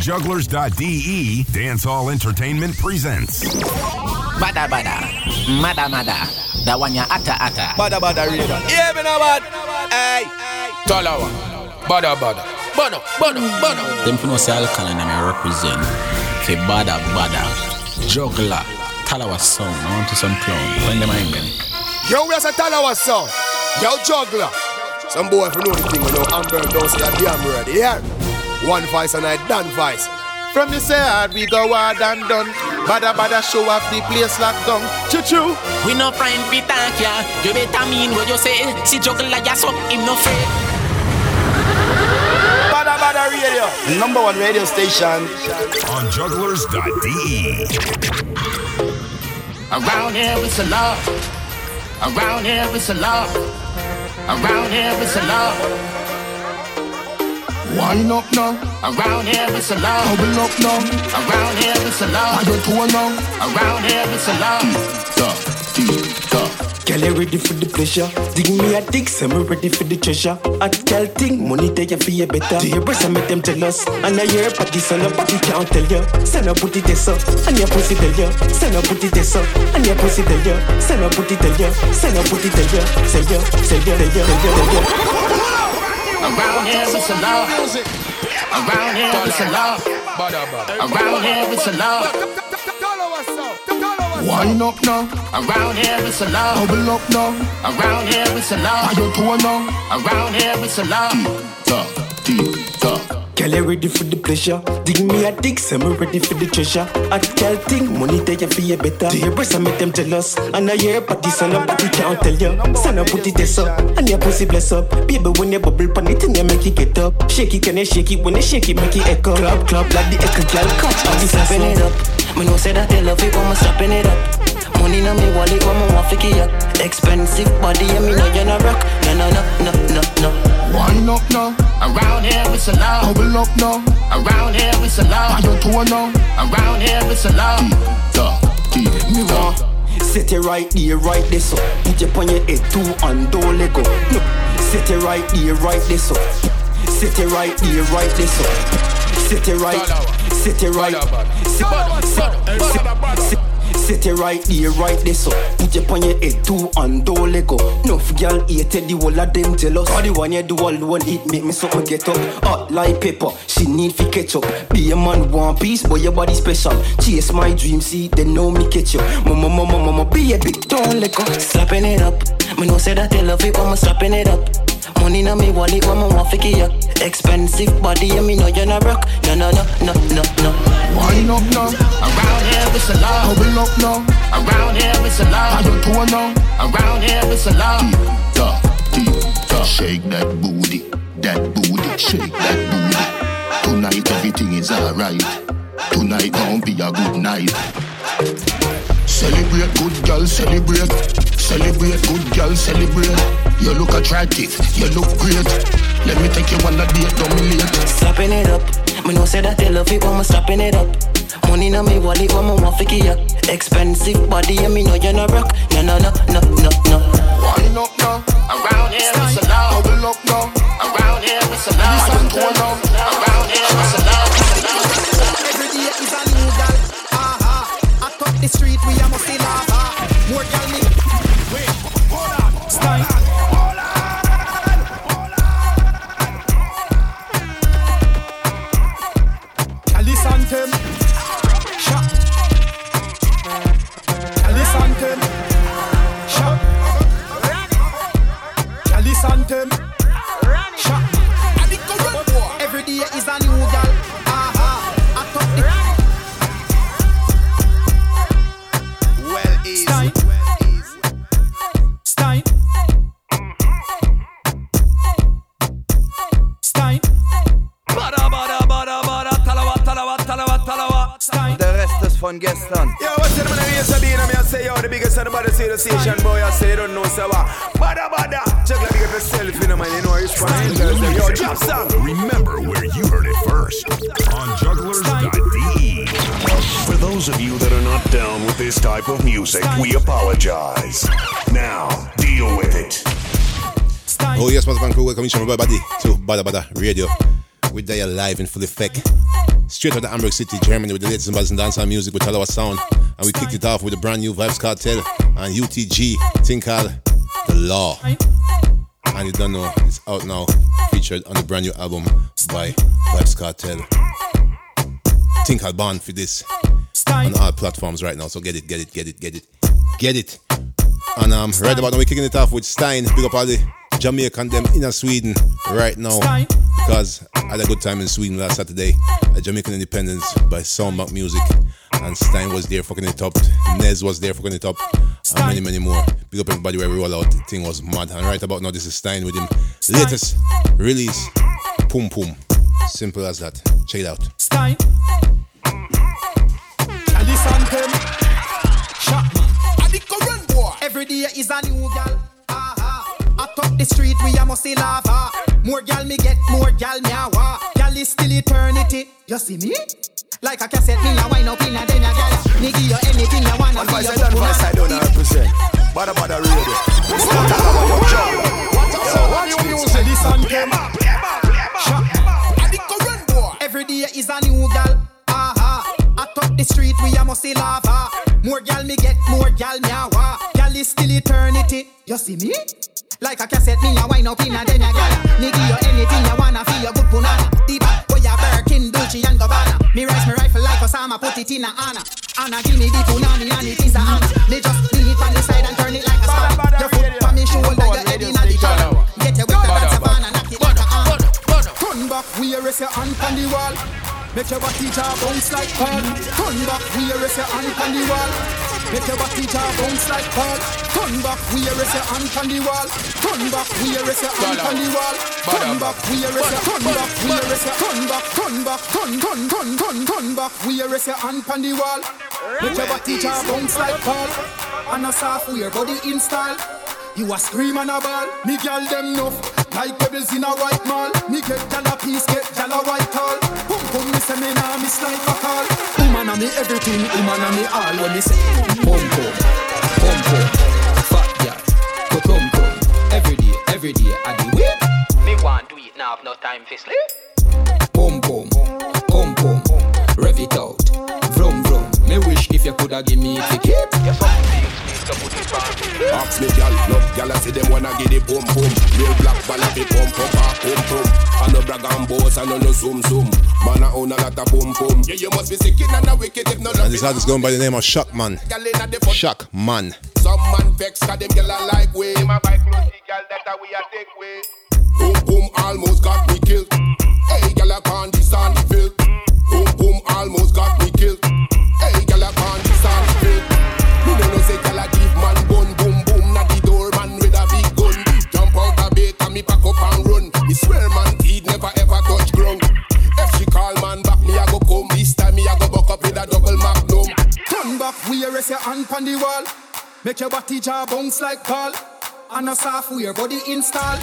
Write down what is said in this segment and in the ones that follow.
Jugglers.de Dancehall Entertainment presents. Bada bada, mada mada, that one ya ata ata. Bada bada reader. Yeah, me know what? Hey. Talawa. Bada bada. Bono, bono, bono. Them for no say Alkaline and I represent. Say bada bada, juggler, Talawa song. I want to some clown. Find them in them. Yo, we are a Talawa song. Yo, juggler. Some boy if you know the thing, you know, Amber don't say a damn word. Yeah. One voice and I done voice. From the say hard, we go hard and done. Bada bada show off the place locked down. Choo choo. We no friend we thank ya. You better mean what you say. See juggler ya so him no afraid. Bada bada radio. Number one radio station. On Jugglers.de. Around here it's a law. Around here it's a law. Around here it's a law. Wine up now, Around here it's a law. bubble up now, Around here it's a law. I don't go now. Around here it's a law. Da, di, da. Girl, you ready for the pleasure? Dig me a dick, say me ready for the treasure. I tell thing, money there you feel better. To your breast, I make them jealous. And I hear party, so nobody can't tell you. Send a put it this up, and your pussy tell you. Send a put it this up, and your pussy tell you. Send a put it tell you. Send a put it tell you. Say you, say you, say you, say you, say you. Around here it's a law. Around here it's a law. Bada. Around here it's a law. Wine up now, Around here it's a law. bubble up now, Around here it's a law. I don't go now. Around here it's a law. da, di, da. Girl, you ready for the pleasure? Dig me a dick, say me ready for the treasure. I tell thing, money there you feel better. To your breast, I make them jealous. And I hear party, so nobody can't tell you. Son, put it this up, and your pussy bless up. Baby, when you bubble pan it, and you make it get up. Shake it, can you shake it? When you shake it, make it echo. Clap, clap, like the echo, girl, catch this Slapping it up. Me know say that they love it when me slapping it up. Money na me wallet me want to it. Expensive body and me know you not rock. No no no no no no. Wine up now, Around here it's a law. bubble up now, Around here it's a law. I don't go now. Around here it's a law. me want Set it right there, right there, so Put it on your head too and don't let go No, set it right there, right there, so Set it right there, right there, so Set it right, set it right Bada bada. Set- set- set- Set it right there, right there, so Put it on your head too and don't let go. No, for girl hated the whole of them jealous. All the one you do all the one it make me something get up. Hot like pepper, she need fi catch up. Be a man one piece, but your body special. Chase my dream, see, they know me catch you Mama, mama, mama, be a big don't let go. Slapping it up. Me know say that they love it when me slapping it up. Money na me wallet when me want to it up. Expensive body and me know you're not rock. No no no no no no. Wine up now, Around here it's a law. bubble up now Around here it's a law. I don't go now Around here it's a law. da, di, da. Shake that booty, that booty, shake that booty. Tonight everything is alright. Tonight gon' be a good night. Celebrate, good girl, celebrate. Celebrate, good girl, celebrate. You look attractive, you look great. Let me take you on a date, don't be late. Slapping it up. Me know say that they love it when me slapping it up. Money na me wallet when me want to it up. Expensive body and me know you not rock. No no no no no no. Wine up now, Around here it's a law. bubble up now. Around here it's a law. I don't go we a anybody see the station boy. I say don't know so what. Bada bada. Check like big yourself, you know man. You know it's fine. Yo, drop song. Remember where you heard it first. On Jugglers.de. For those of you that are not down with this type of music, we apologize. Now, deal with it. Oh yes, Mother Crew, welcome each and everybody to Bada Bada Radio. We're there live in full effect. straight out of Hamburg City, Germany, with the latest and best and dancehall music with Talawa Sound. And we kicked it off with a brand new Vybz Kartel and UTG, called The Law. And you don't know, it's out now, featured on the brand new album by Vybz Kartel. Think I'll ban for this on all platforms right now. So get it, get it, get it, get it, get it. And um, right about now we're kicking it off with Stein. Big up all the Jamaican them in Sweden right now because I had a good time in Sweden last Saturday at Jamaican Independence by Soundback Music. And Stein was there fucking it up. Nez was there fucking it up. And many, many more. Big up everybody where we roll out. The thing was mad. And right about now, this is Stein with him latest release. Pum Pum. Simple as that. Check it out. Stein. And this anthem. Shockman. And the current boy. Every day is a new gal. Aha. I the street, we a must lava. More gal me get, more gal me a wa. Gal is still eternity. You see me? Like a cassette, me a wind up in a den a gal. Me give you anything you wanna. Advice I done, advice I don't represent. Bada bada radio. Start out of your job. Yo, watch music. This anthem. Shockman. And the current boy. Every day is a new gal. Aha. I top the street, we a must lava. Ah. More gal me get, more gal me a wa. Gal is still eternity. You see me? Like a cassette, me a wind up in a den a gal. Me give you anything you wanna feel your good punana. Deep boy a Birkin, Dolce and Gabbana. Me rise me rifle like Osama, put it in a Anna. Anna give me the punani and it is a Anna. Me just lean it on the side and turn it like a spanner. Your foot on me shoulder, your head in a the corner. Get you with the dance savannah, knock it like a Anna. Turn back, we erase your hand on the wall. Make your body jaw bounce like Paul. Turn back, we erase your hand on the wall. Make your body jaw bounce like Paul. Turn back, we erase your hand on the wall. Turn back, we erase your hand on the wall. Turn back, we erase your turn back, we erase your turn back, turn back, turn turn turn turn turn back, we erase your hand on the wall. Make your body jaw bounce like Paul. And a software body install. You a scream and a ball, me gal them nuff Like pebbles in a white mall Me get gal a piece, get gal a white tall Pum pum, me say me nah miss like a call Woman a me everything, woman a me all. When me say Pum pum, pum pum Fat gal, go come come Every day, every day I do it. Me want do it now, have no time for sleep. Pum pum, pum pum Rev it out, vroom vroom. Me wish if you coulda give me a ticket You some things need to put it on. Ask me gal, love gal, I see them wanna get the boom boom. Real black ball fi pump up a pum pum. I no brag and boast, I no no zoom zoom. Man I own a lot of boom boom. Yeah, you must be sick and a wicked if no love. And this artist going by the name of Shockman. Gal inna the front. Shockman. Some man vex 'cause them gal a like way. My bike close, the girl that a we a take way. Boom boom almost got me killed. Hey, gal I can't this on the We erase your hand on the wall. Make your body jaw bounce like Paul. And a software body install.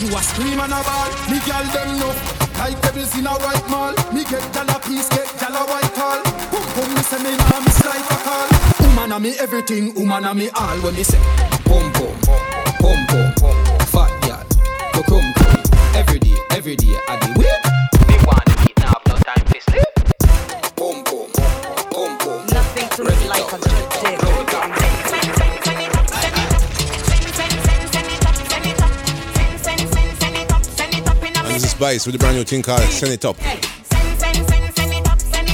You a scream and a ball. Me gal them no. Like pebbles in a white mall. Me get a piece, get a white tall. Pum pum, me say me nah miss like a call. Woman a me everything, woman a me all. When me say boom boom, boom boom. fat Spice with the brand new thing called Send It Up.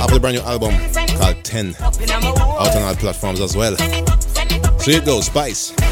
Off the brand new album called 10. Out on all platforms as well. So here it goes, Spice.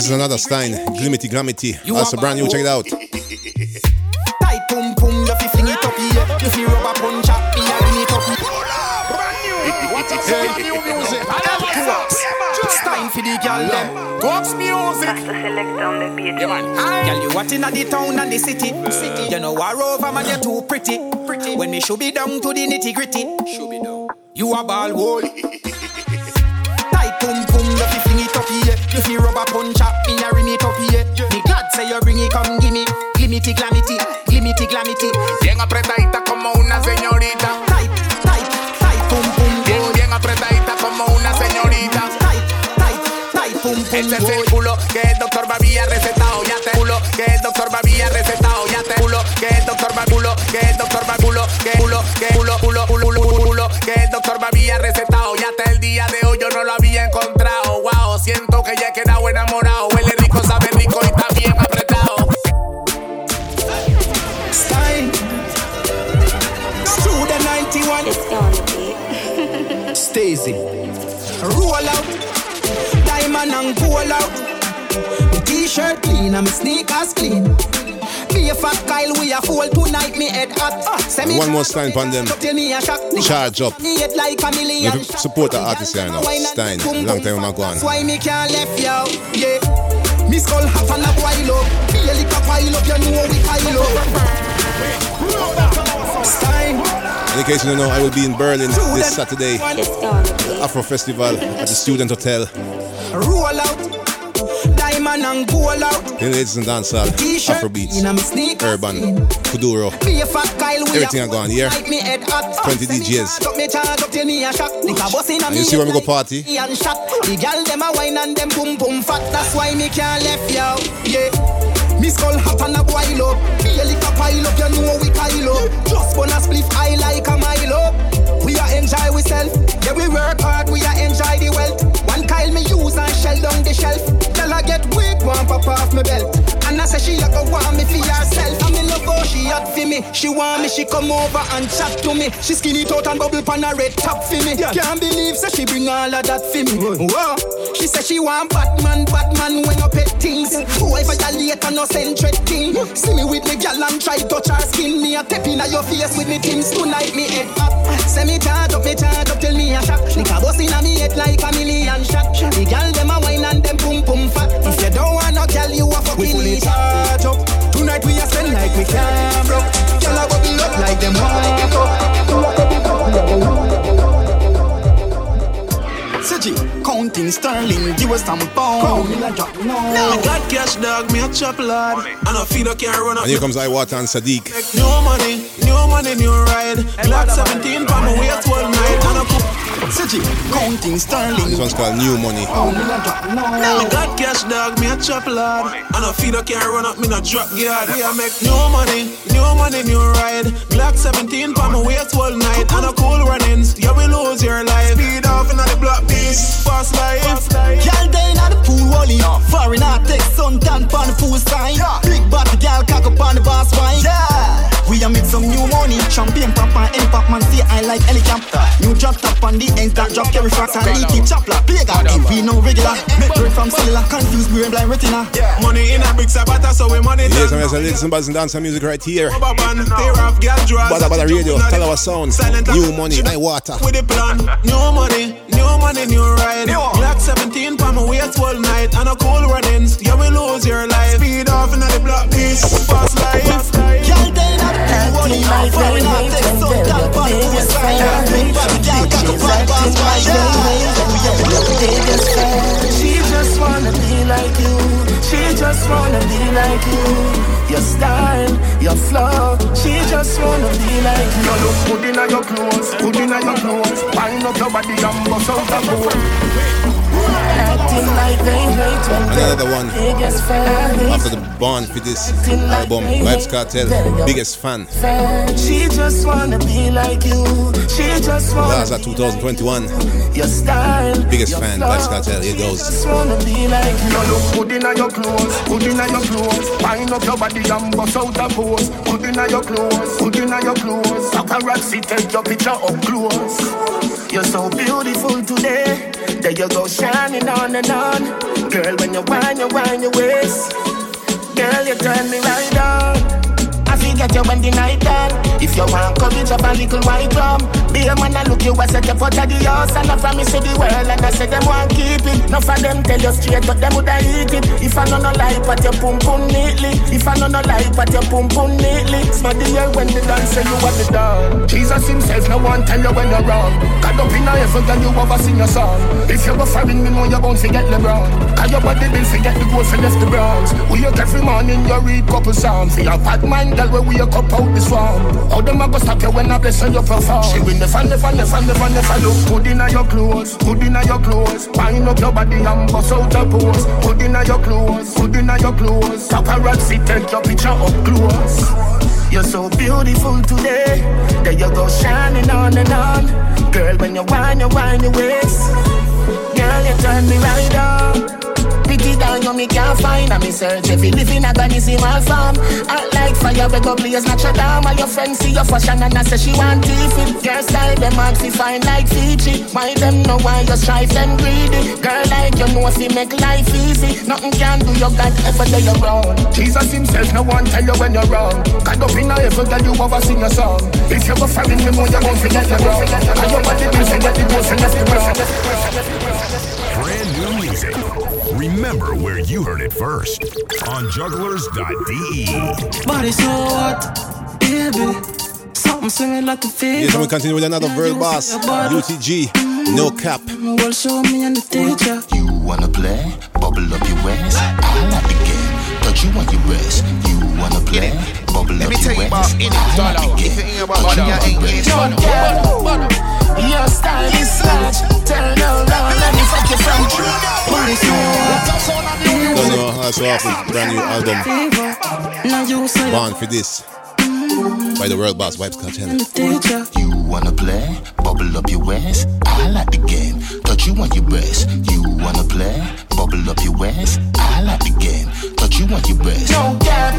This is another Stein, Glimiti Glamiti. That's a brand new, check it out. Tight pum pum, you fi fling it up here. You fi rubber punch up, me a it up. Hey, new music. Just time for the girl them. Cox music. Yeah, man. Girl, you what inna the town and the city. City. You know, I over man, you're too pretty. Pretty. When me should be down to the nitty gritty. Should be down. You a ball wall. Tight pum pum, you fi fi rubber punch up, me a ring it up here. Me glad say you bring it, come gimme. Glimity glamity, glimity glamity. Bien apretadita como una señorita. Tight, tight, tight pum pum. Bien, bien apretadita como una señorita. Tight, tight, tight pum pum. Este es el culo que el doctor me había recetado. Ya te culo que el doctor me había recetado. And gold out. My t-shirt clean and my sneakers clean. Be a fat Kyle, we a fool tonight, me head hot. Ah, Send me One more Stein pan them. till a shock. Charge up. Me head like a million. We support the artist here now. Stein. Long time I'm gone. That's why me can't left you yeah. Me skull hot and a boil up. Be a lick a pile up, you know we pile up. Stein. In case you don't know, I will be in Berlin this Saturday. The Afro Festival at the Student Hotel. Roll out. Diamond and gold out. Here ladies and dancehall, T-shirt Afrobeats, in a sneakers. Urban, Kuduro. Be a fat Kyle, we Everything I gone, yeah? Like me head hot. 20 DJs. charge up, me charge up till me a shock. Lick a bus in a And you see when we go party? The girl them a wine and them boom boom fat. That's why me can't left you. Yeah. Me skull hot and a boil up. Be a pile up, you know we pile up. Just gonna split high like a mile up. We a enjoy we self. Yeah, we work hard, we a enjoy the wealth. Kyle me use and shell down the shelf. Tell her get weak, one pop off me belt. And I say she a go want me for herself. I'm in love how she hot for me. She want me, she come over and chat to me. She skinny out and bubble pan a red top for me. Can't believe say she bring all of that for me. Whoa. She say she want Batman, Batman when you pet things. For your later no centric thing. See me with me gal and try touch her skin. Me a tap in your face with me things tonight. Me head up. Say me charge up, me charge up till me a shock. Lick a bus in a me head like a million shot. The gal them a wine and them pum pum you a fucking we fully charge up. Tonight we a spend like we can't broke. Gal a bubble up like them Seji, counting sterling, give us some pound. I got cash, dog, me a chop lad. And a feed, I can't run up. And here comes Iwaata and Sadike. New money, new money, new ride. Glock 17 for me wait all night. And a cook. Seji, counting sterling. This one's called New Money. I got cash, dog, me a chop lad. And a feed, I can't run up, me no drop guard. We a make new money, new money, new ride. Glock 17 for me wait all night. And a cool runnings, yeah, we lose your life. Speed off in the block piece, fast life. Y'all day in the pool wally Foreign artist, sun tan pan the pool sign Big money Champagne pop and any pop man see I like helicopter New drop top on the ends that drop carry frogs and eat it chopper Play God if we no regular Make bread from cellular Confused brain blind retina Money in a big sabata, so we money Yes, and ladies and brothers and dancehall music right here. Rubber band, tear off gal. Bada Bada Radio, Talawa Sound, New Money, Iwaata. With the plan, new money, new money, new ride. Black 17 pa me wait all night, and a cool runnings. Yeah, we lose your life. Speed off in the block piece, fast life. Y'all day in the pool wally Foreign artist, sun tan pan the pool sign Big body gal cock up on the boss wine Yeah We a make some She just wanna be like you. She just wanna be like you. Your style, your flow. She just wanna be like you. You look good inna your clothes, good inna your clothes. Wind up your body and bust out a bone. Another one after the bond for this album, Vybz Kartel, biggest fan. She just wanna be like you. She just wanna Gaza 2021, your style. biggest fan, Vybz Kartel. Here goes. Just wanna be like you. You look good inna your clothes, good inna your clothes. Wind up your body and bust out a pose. Good inna your clothes, good inna your clothes. Paparazzi take your picture up close. You're so beautiful today. There you go, shining on and on. Girl, when you whine, you whine your waist. Girl, you turn me right on. I forget you when the night done. If you want courage of a little white rum, be a man, I look you, I set you of the house, and I promise you the world, and I say them want keep it. Enough of them tell you straight, but them woulda eat it. If I know no lie, but your pum pum neatly. If I know no lie, but your pum pum neatly. Smell the air when the dance say you are the dog. Jesus himself no one tell you when you're wrong. Caught up in heaven and you ever sing your song. If you go foreign, me know you won't forget LeBron. Cause your body been forget the goal for left the Browns. We wake every morning, you read couple psalms. For your bad mind, girl, where we wake up out the swamp. How them a go stop you when I bless you perform? She will never, never, never, never, never look good inna your clothes, good inna your clothes. Wind up your body and bust out a pose. Good inna your clothes, good inna your clothes. Paparazzi take your picture up close. You're so beautiful today. There you go, shining on and on. Girl, when you whine, you whine your waist. Girl, you turn me right on. Pity down, you me can't find. And me search if you live in a my farm. Act like fire, we go blaze natural down. All your friends see your fashion and I say she want teeth it. Girl style, them ask fi fine like Fiji. Why them know why you strive and greedy? Girl like you know if you make life easy. Nothing can do your God ever lay you wrong. Jesus himself no one tell you when you're wrong. God up in heaven that you ever sing a song. If you go foreign, me know you won't forget the wrong. And your body will forget the goal for left the wrong. Brand new music. Remember where you heard it first on jugglers.de. Body so hot, baby. Something singing like a fever. Yes, and we continue with another World Boss, UTG, No mm-hmm. Cap. Well, show me and the teacher. You wanna play? Bubble up your waist. I like the game. Touch you on your breast. You wanna play? Bubble Let up me tell your you about in I it, like dollar. the If game. it ain't about Touch money, you I on ain't your getting Your style is snatch. Turn around, let me fuck you from Body so hot. Don't know how so often. Brand new album, Now Born for This, by the World Boss Vybz Kartel. You wanna play? Bubble up your waist. I like the game. Touch you on your breast. You wanna play? Bubble up your waist. I like the game. Touch you on your breast. No cap.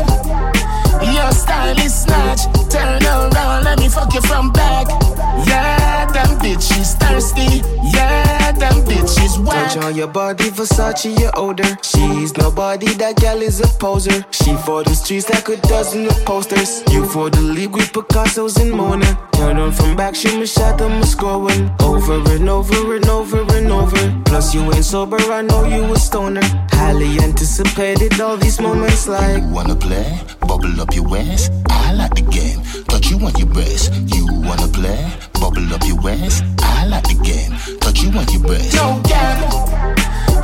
Your style is snatch. Turn around, let me fuck you from back. Yeah, them bitches thirsty. Yeah, them bitches wet. Touch on your body, Versace, you older. She's nobody, that gal is a poser. She for the streets like a dozen of posters. You for the league with Picasso's and Mona. Turn on from back, shoot me shot, I'm a. Over and over and over and over. Plus, you ain't sober, I know you a stoner. Highly anticipated all these moments like. You Wanna play? Bubble up your waist. I like the game. Touch you on your breast. You wanna play? Bubble up your waist. I like the game. Touch you on your breast. No cap.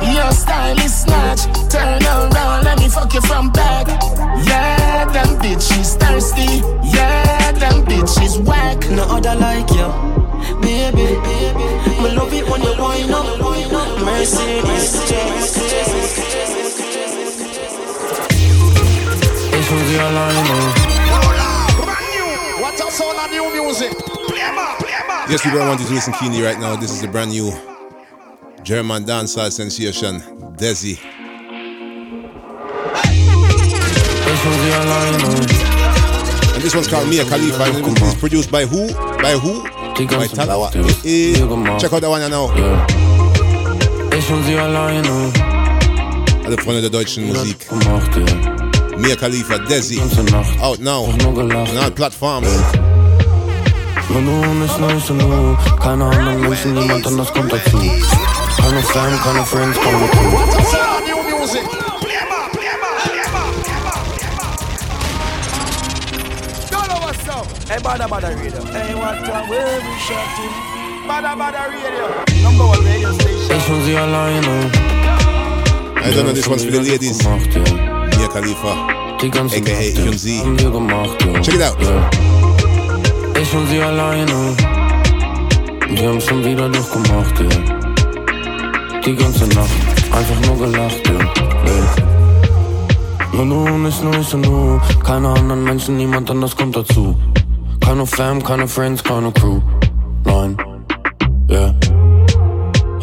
Your style is snatch. Turn around, let me fuck you from back. Yeah, them bitches thirsty. Yeah, them bitches whack. No other like you, baby. Me love it when you wind up. Mercedes. Ich muss sie alleine. What a sound of new music. Yes, people, I want to listen keenly right now. This is the brand new German dancehall sensation, Desi. And this one's called Mia Khalifa. And it was produced by who? By who? By Talawa. Eh. Check out that one now. Alle Freunde der deutschen Musik. Mia Khalifa, Desi. Out now. On all platforms. Nur du und ich nicht und du. Keine anderen Menschen, niemand anders kommt dazu. Keine Fam, keine Friends, a. Hey, Bada Bada Radio. Hey, what time where we shouting? Bada Bada Radio. Number one radio station. Ich und sie alleine. Oh. I don't know, this one's for the ladies. Gemacht, ja. Mia Khalifa. Die ganze AKA Nacht. Ich und sie. Haben wir gemacht, ja. Check it out. Ja. Ich und sie alleine. Die haben schon wieder durchgemacht, ja. Die ganze Nacht. einfach nur gelacht, ja. Yeah. Nur du nicht nur ich und du. Keine anderen Menschen, niemand anders kommt dazu. Keine Fam, keine Friends, keine Crew. Nein, yeah.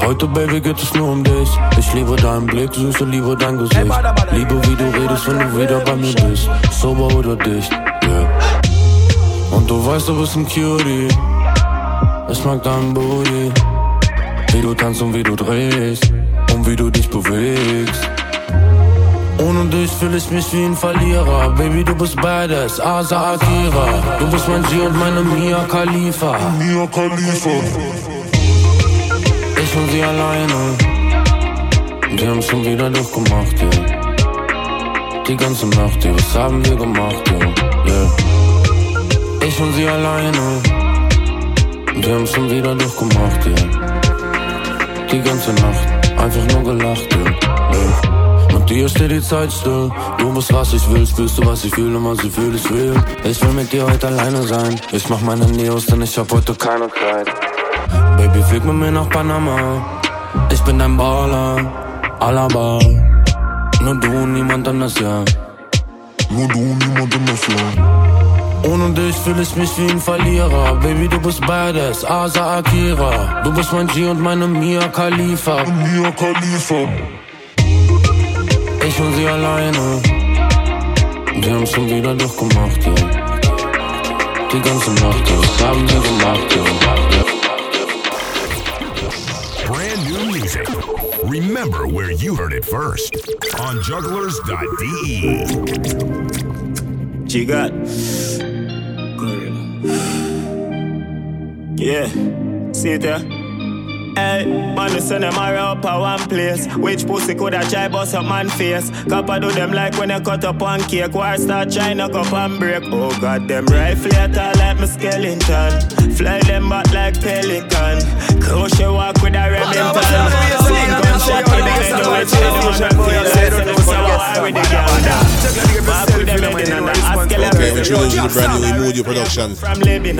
Heute, Baby, geht es nur um dich. Ich liebe deinen Blick, süße Liebe dein Gesicht. Liebe, wie du redest, wenn du wieder bei mir bist. Sober oder dicht. Und du weißt, du bist ein Cutie. Ich mag deinen Booty. Wie du tanzt und wie du drehst. Und wie du dich bewegst. Ohne dich fühle ich mich wie ein Verlierer. Baby, du bist badass, Asa Akira. Du bist mein G und meine Mia Khalifa. Mia Khalifa. Ich und sie alleine. Wir haben schon wieder durchgemacht, yeah. Die ganze Nacht, yeah. Was haben wir gemacht, yeah. yeah. Ich und sie alleine. Wir haben schon wieder durchgemacht, yeah. Die ganze Nacht, einfach nur gelacht, yeah. yeah. Mit dir steht die Zeit still. Du bist was ich will, spürst du was ich fühle und was ich fühle, ich will. Ich will mit dir heute alleine sein. Ich mach meine Neos, denn ich hab heute keine Zeit. Baby, flieg mit mir nach Panama. Ich bin dein Baller, Alaba. Nur du und niemand anders, ja. Nur du und niemand anders, ja. Ohne dich fühle ich mich wie ein Verlierer. Baby, du bist badass, Asa Akira. Du bist mein G und meine Mia Khalifa. Mia Khalifa. Ich und sie alleine. Wir haben schon wieder durchgemacht, ja. Die ganze Nacht, ja. Was haben wir gemacht, ja. Brand new music. Remember where you heard it first on jugglers.de. She Yeah. See it there? Hey, man, we send them around up one place. Which pussy coulda try bust up man face? Copper do them like when they cut up one cake. War start trying to go and break. Oh god, them rifle at all like my skeleton. Fly them back like pelican. Crochet walk with a Remington. Sling gunshot to the head of it. Children feel like send them sour with the gang. Walk with them head in and ask Okay, we're introducing the brand new Imudio production.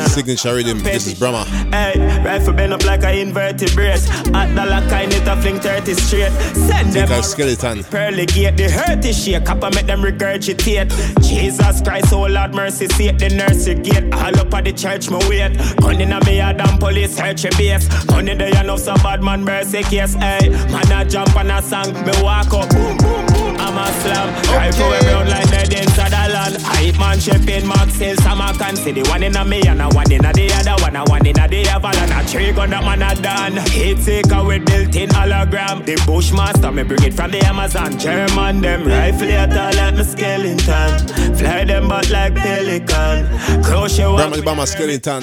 Signature rhythm. This is Bramma. Hey, rifle bend up like a inverted brace. At the lock, I need to fling 30 straight. Send them of skeleton. pearly gate. The hurt is shake. Copper make them regurgitate. Jesus Christ, oh Lord mercy, see it. The nursery gate. All up at the church, me wait. Gun in me a damn police search a base. Money there, you know, some bad man mercy case. Hey, man, I jump on a song. Me walk up. Boom, boom, boom. I'm a slam. I way round like dead inside land. Hype man, shipping, Mark sales, some I can see the one in a me and a one in a the other one, a one in a the and a three gun that man a done. Hit taker with built-in hologram. The Bushmaster, me bring it from the Amazon. German, them rifle at all like me skeleton. Fly them back like pelican. Crochet walk Bramma Bama skeleton.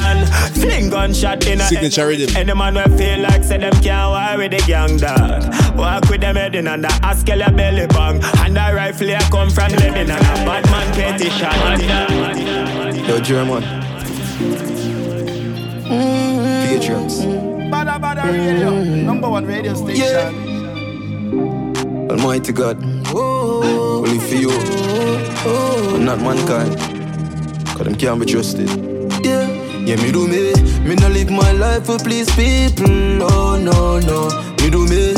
Fling gunshot in a Signature rhythm. Any man we feel like say them can't war with the gang dog. Walk with them head in and the ask belly bang. And the rifle here come from Lebanon. And a bad man shot. Yo, German. Patriots. Bada Bada Radio, number one radio station. Almighty God. Only for you. And not mankind. Cause them can't be trusted. Yeah. Yeah, me do me. Me no live my life for please people. No, no, no. Do me.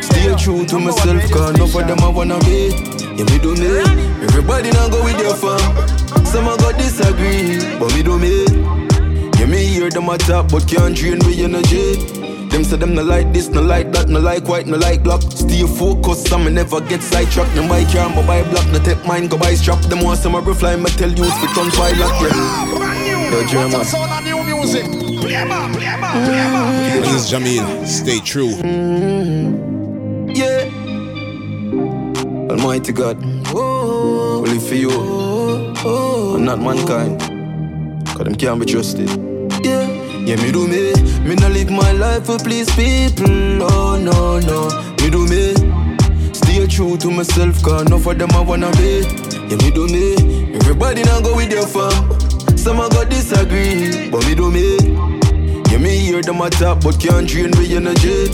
Stay true to myself, cause enough of them I wanna be. Yeah, me do me. Everybody now go with their fam. Some I got disagree, but me do me. Yeah, me hear them a talk, but can't drain me energy. Them say them no like this, no like that, no like white, no like black. Stay focused, some me never get sidetracked. Them buy car, but buy block, no take mine, go buy strap. Them want some fly, me tell you, spit on pilot, yeah. Yo, German. Sound of new music. This is Jahmiel. Stay true. Yeah. Almighty God. Only for you. And not mankind. Cause them can't be trusted. Yeah. Yeah, me do me. Me no live my life for please people. No, no, no. Me do me. Stay true to myself, cause enough of them I wanna be. Yeah, me do me. Everybody now go with their fam. Some I got disagree, but me do me. Yeah, me hear them a talk, but can't drain me energy.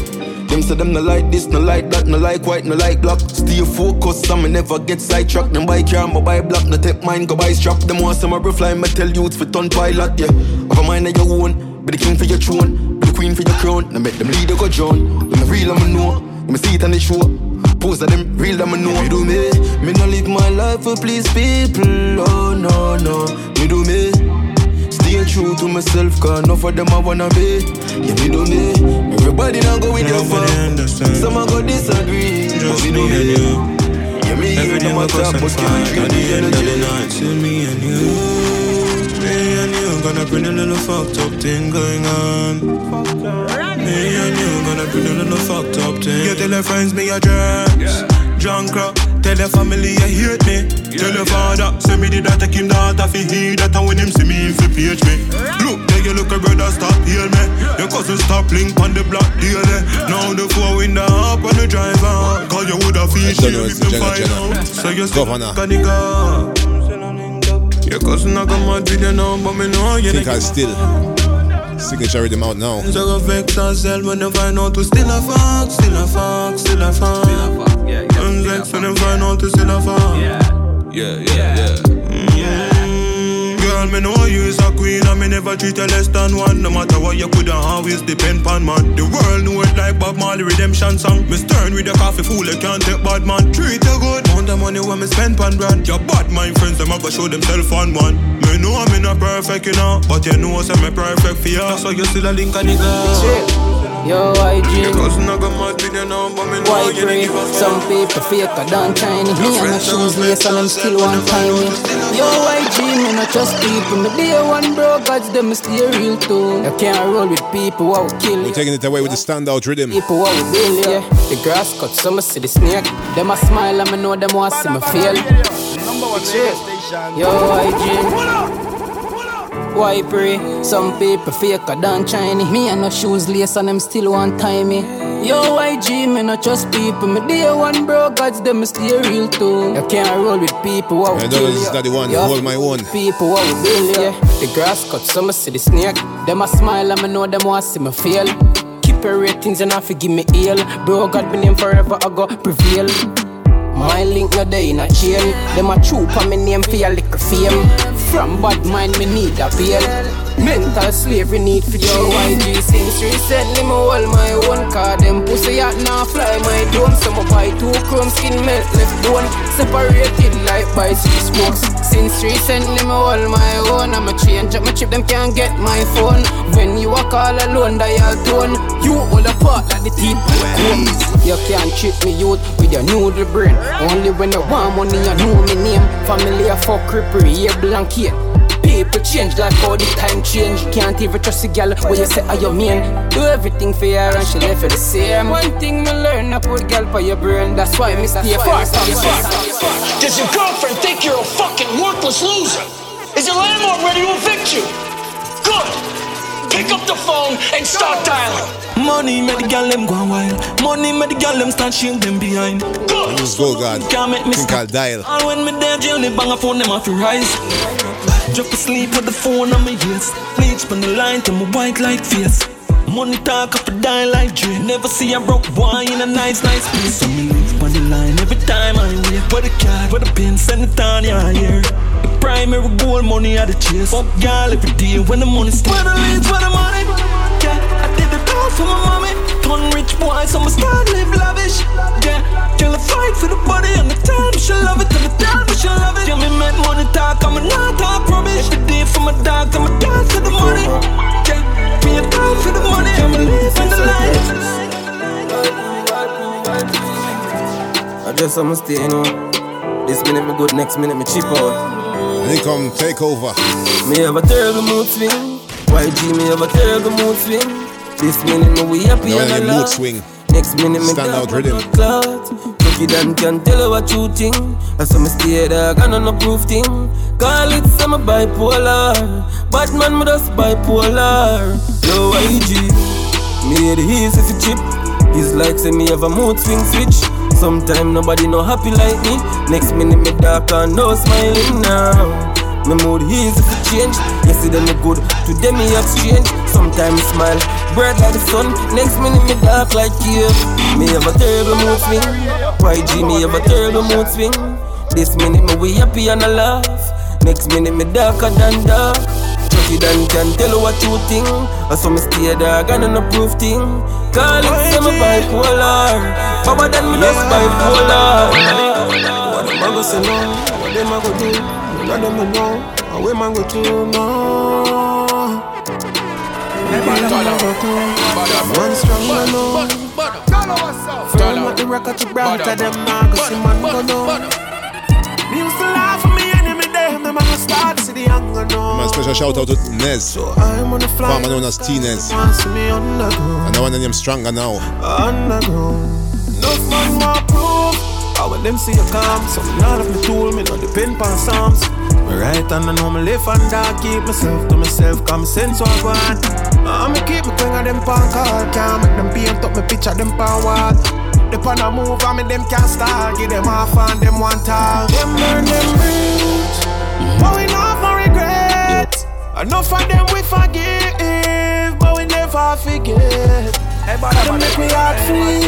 Them say them no like this, no like that, no like white, no like black. Stay focused, some me never get sidetracked. Them buy car, but buy black, no take mine, go buy strap. Them want some every fly, me tell you it's for ton pilot, yeah. Have a mind of your own, be the king for your throne, be the queen for your crown. Now make them leader go drown. When the real I'm a know, Me see it on the show. Pose of them real that me know. Me do me. Me no live my life for please people. Oh no no. Me do me. True to myself, cause enough of them I wanna be. Yeah, me do me. Everybody now go with your fun. Some a go disagree. But me do me. Yeah, me hear them a talk, but can't treat the night, It's me and you. Me and you gonna bring a little fucked up thing going on. Me and you gonna bring a little fucked up thing. You tell your friends me a drugs, drunk rock. Tell your family you hate me. Tell your father, say me did that take him daughter fi hear that and when him see me him fi page me. Look, there you look a brother stop heal me. Your cousin stop link on the block daily. Eh. Now the four in the up on the driver. Cause you woulda feel don't know, shame it's if you Jenna, find Jenna. out. So you still Governor. a nigga. Your cousin I got mad with you now, but me know you Think I still. Signature rhythm out now. so go vex ourselves when they find out we still a fuck, still a fuck, still a fuck. Still a fuck, yeah, yeah. And vex when they find out we still a fuck. Yeah, yeah, yeah, yeah. Mm, Girl, me know you is a queen and me never treat you less than one. No matter what you coulda always depend on man. The world know it like Bob Marley redemption song. Me stern with a coffee fool, you can't take bad man. Treat you good, amount the money when me spend pan brand. Your bad mind friends, them a go show themself on one. Me know I'm not perfect, you know, but you know I say me perfect for you. That's why you still a link a nigga. Yo, IG. Your cousin I got mad with you now, but me know White you grey, give a fuck. some people fake a damn tiny. Me and my shoes lace and them still one time me. Yo, YG, me not trust people. Me day one bro, God's them me stay real too. I can't roll with people who will kill We're taking it away with the standout rhythm. People who will bill you. The grass cut, some see the snake. Them a smile and me know them want see me fail. Yo, YG. Why pray? Some people fake a damn shiny. Me and no shoes lace and them still want time me. Yo, YG, me not trust people. Me day one bro, God's them me stay real too. You can't roll with people who will I know kill you. not the one. You Hold my own. People who will bill you. The grass cut, some see the snake. Them a smile and me know them want see me fail. Keep your ratings and I forgive me ill. Bro, God be name forever, I go prevail. My link no day in a chain. Them a troop on me name for a little fame. From bad mind, me need a bail. Mental slavery need for your YG since recently me hold my own car them pussy yacht now fly my dome so me buy two chrome skin melt left bone separated like by six smokes since recently me hold my own I'm a change up my chip them can't get my phone. When you walk all alone dial tone you hold apart like the teeth you can't trick me youth with your noodle brain. Only when you want money you know me name. Family a fuck cripper yeah blanket People change like how the time change. Can't even trust a gal when you say are your man. Do everything for her and she left for the same. One thing me learn, I put gal for your brain. That's why me stay far. Does your girlfriend think you're a fucking worthless loser? Is your landlord ready to evict you? Good. Pick up the phone and start dialing. Money make the girl them go wild. Money make the girl them stand shame them behind. Let's go, God. Can't make me Think I'll dial. All when me there jail, they bang a phone them off to rise. Drop asleep with the phone on my waist. Bleach on the line to my white light face. Money talk up a die like Dre. Never see a broke boy in a nice, nice place. So me live on the line every time I wait. For the card, for the pin, send it on your ear. The primary goal, money at the chase. Fuck y'all every day when the money still. Where the leads, where the money? Yeah, I did for my mommy. Turn rich boy, so I'ma start live lavish. Yeah, girl, I fight for the body and the time. She love it and the time, she love it. Yeah, me make money talk, I'ma not talk rubbish. Every day for my dog, I'ma die for the money. Yeah, me a die for the money, I'ma live in the life. I just I'ma stay, you know. This minute me good, next minute me cheap out. And then come take over. Me have a terrible mood swing. YG, me have a terrible mood swing. This minute me we happy Now and when I you mood swing. Next minute me Stand out rhythm. clout. Cookie Dan can tell her what you think. I saw me stay dog and no proof thing. Call it some bipolar. Batman me just bipolar. Low IG. Me the easy for chip. It's like say me have a mood swing switch. Sometime nobody no happy like me. Next minute me dark and no smiling now. My mood easy for change. Yesterday me good, today me have exchange. Sometimes smile, bright like the sun. Next minute me dark like you. Me have a terrible mood swing. YG me have a terrible mood swing. This minute me we happy and I laugh. Next minute me darker than dark. Chucky Dan can tell you what you think. I saw me stay dog and no proof thing. call it me bipolar. Power than me just bipolar. What them a go say no? What them a go do? None of them know. How we man go to no? One strong man know. Firm like the rock of Gibraltar, them nah go see man go know. Me used to laugh at me enemy, them them a go start see the younger know. Man, special shout out to Nez. I'm on the fly. Farmer known as T-Nez. Want see me underground. And the one of them stronger now. Underground. Enough man more proof. How when them see you come, so me not have me tool, me not depend on psalms. Me right hand I know me left and I keep myself to myself, come sense what I want. Me keep me thing of them pan card, can't make them paint up me picture them pan wall. The pan a move and me them can't start, give them half and them one talk. Them burn them bridge, but we not for regret. Enough of them we forgive, but we never forget. Hey, but them make me heart free,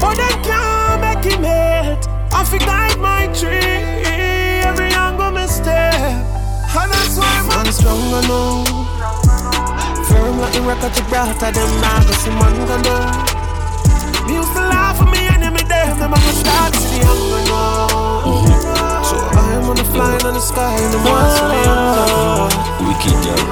but they can't make him hate. I fi guide my tree, every angle me step, and that's why man stronger now. Firm like the rock of Gibraltar, them nah go see man go know. Me used to laugh at me enemy, them them a go start to see younger now. So I'm on the flying on the sky, want see me younger. Wicked girl,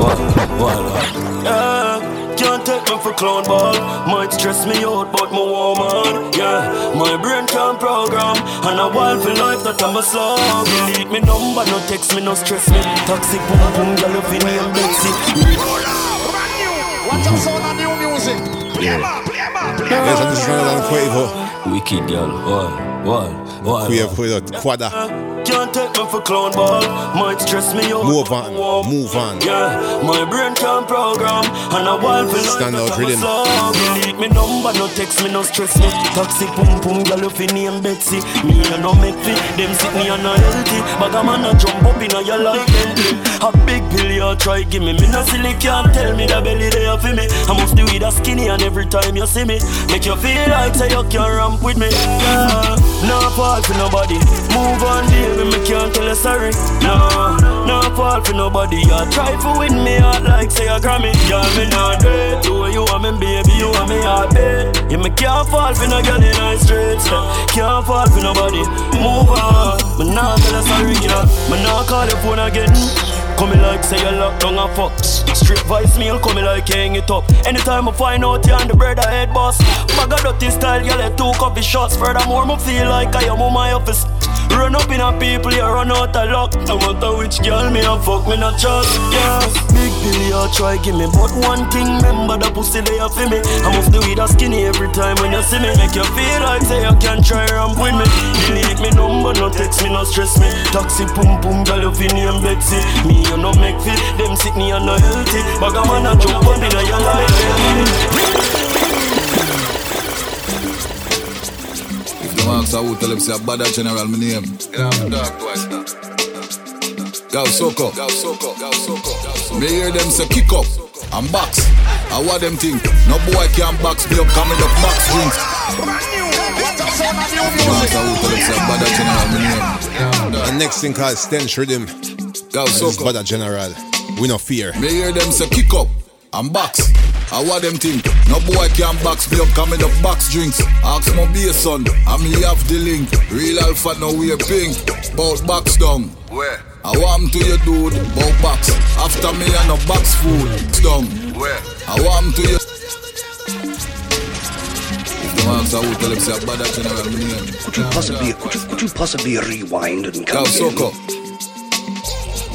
what, what, what? Yeah, can't take me for clown ball. Might stress me out, but my woman, yeah. My brain can't program, and a while for life that I'm a slug. Delete me number, no text me, no stress me. Toxic boom boom, girl, you feel me Betsy. Watch us on the new music. Yeah. Yes, and this is another Quada. Wicked girl, what, what, what? Quada, Quavo, Quada. Can't take me for clown ball. Might stress me out. Move on, move on. Yeah, my brain can't program, and a while for Stand out riddim. Delete me number, no text me, no stress me. Toxic pum pum, girl, if you name Betsy. Me and no make fit, them sit me and no healthy. But I'm a jump up in a your life Bentley. A big pill you try give me, me no silly can't tell me the belly there for me. I must do it a skinny and every time you see me, make you feel like say you can ramp with me. No fault for nobody. Move on, baby, me can't tell you sorry. No, no fault for nobody. You try to win me out like say a Grammy. Yeah, me not dead. Do you want me, baby? You want me heartbeat. Yeah, me can't fall for no girl in the streets. Can't fall for nobody. Move on. Me not tell you sorry, yeah. Me not call your phone again. Coming like say you lock down a fuck Straight voicemail coming like hang it up. Anytime I find out you on the bread I head boss. Bag a dirty style, you let two coffee shots. Furthermore, me feel like I am on my office. Run up in a people, you run out of luck. No matter which girl me a fuck, me not trust Yeah, big deal you try give me. But one thing, remember the pussy they for me. I must do it a skinny every time when you see me. Make you feel like say you can try ramp with me. Delete me number, no text me, no stress me. Taxi boom pum, girl you fi name Betsy. Me you no make fit, them sick me and no healthy Bag a man a jump on in a your If the marks are who tell them say a bad general, my name. Yeah, I'm dark twice now. Gal Soko. Gal Soko. Gal Soko. Me hear them say kick up and box. I what them think? No boy can box me up, coming up box drinks. Marks are who tell them say bad general, name. The next thing called Stench Riddim. Gal This is Soko. Badda General. We no fear. Me hear them say kick up and box. I what them think? No boy can box me up, coming up box drinks. Ask my beer son, I me have the link. Real alpha no wear pink. Bout box down. Where? I want to you dude, bout box. After me and no box food. Down. Where? I want to you. If the marks are who tell them say a bad general me name. Could you could you possibly rewind and come Gal in? Soko.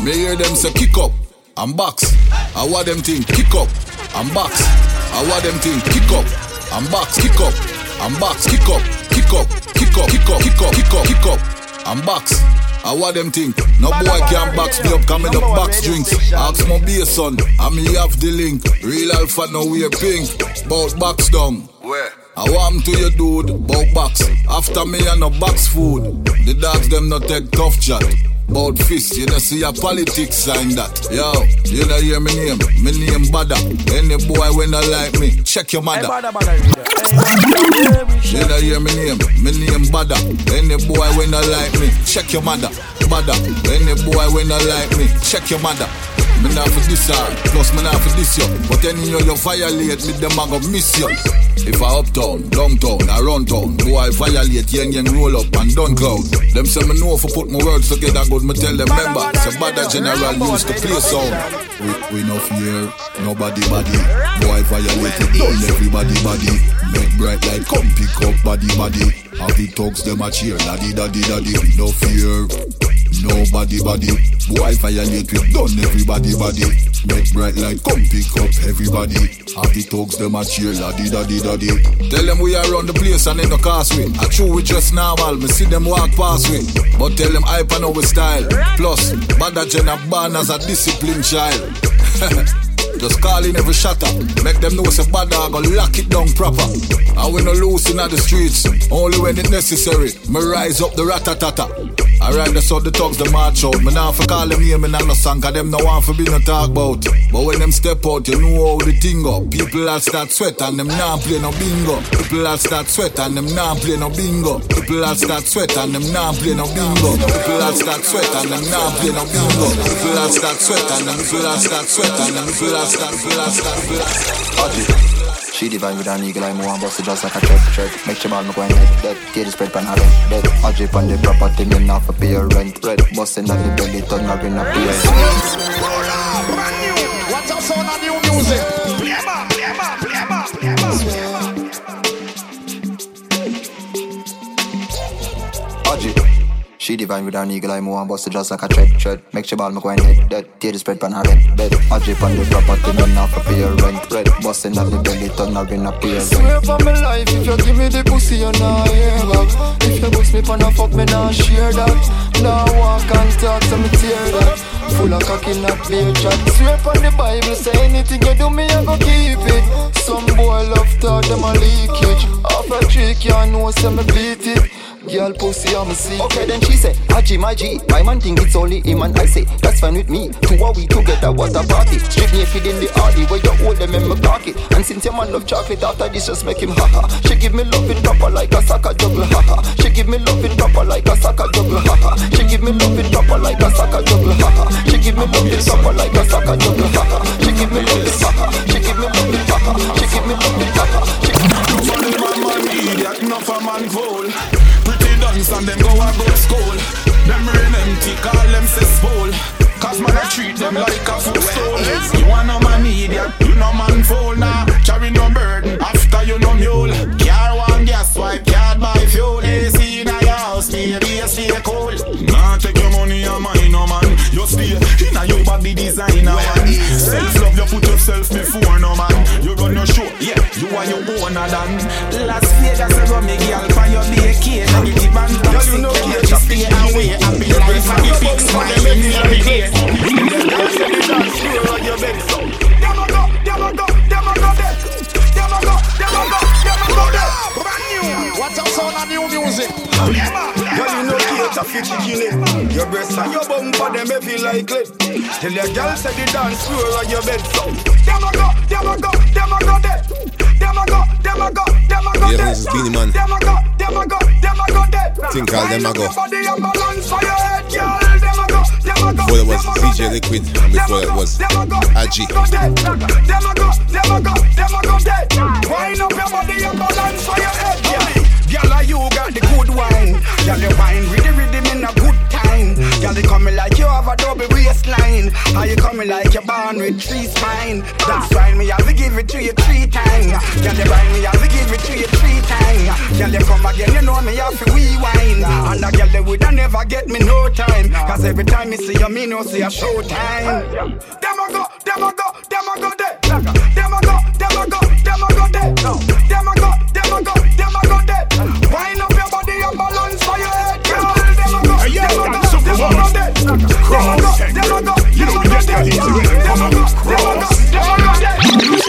Me hear them say kick up and box. I what them think kick up and box. I what them think kick up and box. Kick up and box. Kick up, kick up, kick up, kick up, kick up, kick up, kick up and box. I what them think? No boy can box me up, coming up box drinks. Ask my beer son, I me have the link. Real alpha no wear pink. Bout box down. Where? I want to you dude, bout box. After me and no box food. The dogs them not take tough chat. Bout fist, you don't see a politics sign that. Yo, you don't hear me name, me name Badda. Any boy when I like me, check your mother. You don't hear me name, me name Badda. Any boy when I like me, check your mother. Badda. Any boy when I like me, check your mother. Me not for this her, plus me not for this you. But anyhow you violate me, them I go miss you. If I uptown, downtown, run town, boy I violate, yang yang roll up and done cloud. Them say me know if put my words together good, me tell them member. Say bad general used to play sound. We, we no fear, nobody body. Boy I violate it, done everybody body. Make bright light, come pick up body body. Have the thugs them a cheer, daddy daddy daddy. We no fear. Nobody body, boy violate we done everybody body. Make bright light come pick up everybody. The thugs them a cheer, daddy daddy daddy. Tell them we are on the place and in the causeway. I true we just normal, me see them walk past we. But tell them hype and our style. Plus, bad agenda born as a disciplined child. Just call in every shatter. Make them know it's a bad dog or lock it down proper. And we no loose in the streets, only when it's necessary. Me rise up the ratatata. Alright, that's how the thugs the march out. Me now for call them here, me not no song, cause them no want for be no talk about. But when them step out, you know how the thing go. People all start sweat and them not play no bingo. People all start sweat and them not play no bingo. People all start sweat and them not play no bingo. People all start sweat and them not play no bingo. People all start sweat and them people all start sweat and them people all She divine with an eagle eye, more bust it just like a tread, tread. Make your ball, me going head, dead. Tear the spread pan her head, dead. Drip on the property, me not for pay your rent, red. Bustin' on the belly, turn her in a pay What's up, son of new music? Divine with an eagle eye, more bust it just like a tread, tread. Make your ball, me going head, dead. Tear the spread pan her head, dead. I drip on the property, me not for your rent, red. Bustin' on the belly, turn her in a pay Swear for my life, if you give me the pussy, you not hear back. If you bust me pan a fuck, me not share that. Now walk and talk, so me tear that. Full of cocky, not beer chat. Swear on the Bible, say anything you do, me I go keep it. Some boy love talk, them a leakage. Half a trick, you know, say me beat it. Girl pussy, I'm a. Okay, then she say, Ajji, my. My man think it's only him and I say, that's fine with me. Two are we together, what a party. Strip naked in the hardy, where you hold them in my pocket. And since your man love chocolate, after this just make him haha. She give me loving proper like a soccer juggle, haha. She give me loving proper like a soccer juggle, haha. She give me loving proper like a soccer juggle, haha. She give me loving proper like a soccer juggle, haha. She give me loving, haha. She give me loving, haha. She give me loving, haha. She give me Enough of them a man idiot, enough a man fool. Pretty dance and them go a go school. Them rain empty, call them cesspool. Cause man I treat them like a footstool. You want a man idiot, you no man fool now. Nah. Carry no burden after you no mule. Car one gas wipe, car buy fuel. AC in your house, baby, stay cool. Nah, take your money and mine, no man. You stay in a your body designer one. Self love, you put yourself before no man. You run your show, yeah, you are your owner than. Las Vegas, I run me girl for your BK. And toxic, you know, just stay away. Happy life, happy fix, smile every day. What's up, son of new music? Girl, you know cater for chicken Your breasts and your bum for them heavy like lead. Tell your girl say the dance floor on your bed. So them a go, them a go, them a go there. Them a go, them a go, them a go there. Beenie Man. Them a go, them a go, them a go there. Think I'll them a go. Wind up your body and balance for your head, girl. Them a go, them a go, Before that was them a go there. Liquid, and before that was Them a go, Ajji. them a go there. Them a go, them a go, them a go there. Wind up your body and balance for your head, girl. Girl, you got the good wine. Girl, you wine with the rhythm in a good time. Girl, you coming like you have a double waistline. How you coming like you're born with three spine? That's why me have to give it to you three times. Girl, you rhyme me have to give it to you three times. Girl, you come again, you know me have to rewind. And a girl, they woulda never get me no time. Cause every time me see you, me know see a show time. Them a go, them a go, them a go. Them a go, them a go, them a go there. Them a go, them a go, them a go there. Wind up your body and balance for your head, girl. Them a go, them a go, them a go there. Them a go, them a go, You know we get them a go, when them a go, them a go, them a go there.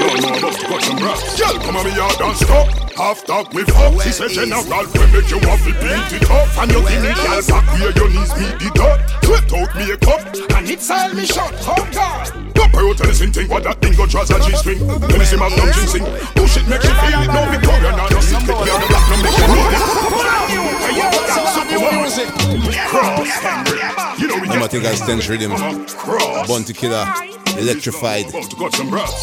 You sure know about to cut some brass. Girl, come on me yard and stop. Half talk me fuck. She said general we make you have to beat it up. And you give me girl back where your knees meet the dirt. Sweat out me a cup. And it's all me shot. Oh God. Pop her out and listen thing what that thing go draws a G-string. Let me see my thumb sing. Push it, make she feel it. No Victoria, now no sit click. You're the black, no make you know it. Hey, yo, that's super music. Cross. You know we I'm get a think I stench riddim. Bounty Killer. Electrified. Got.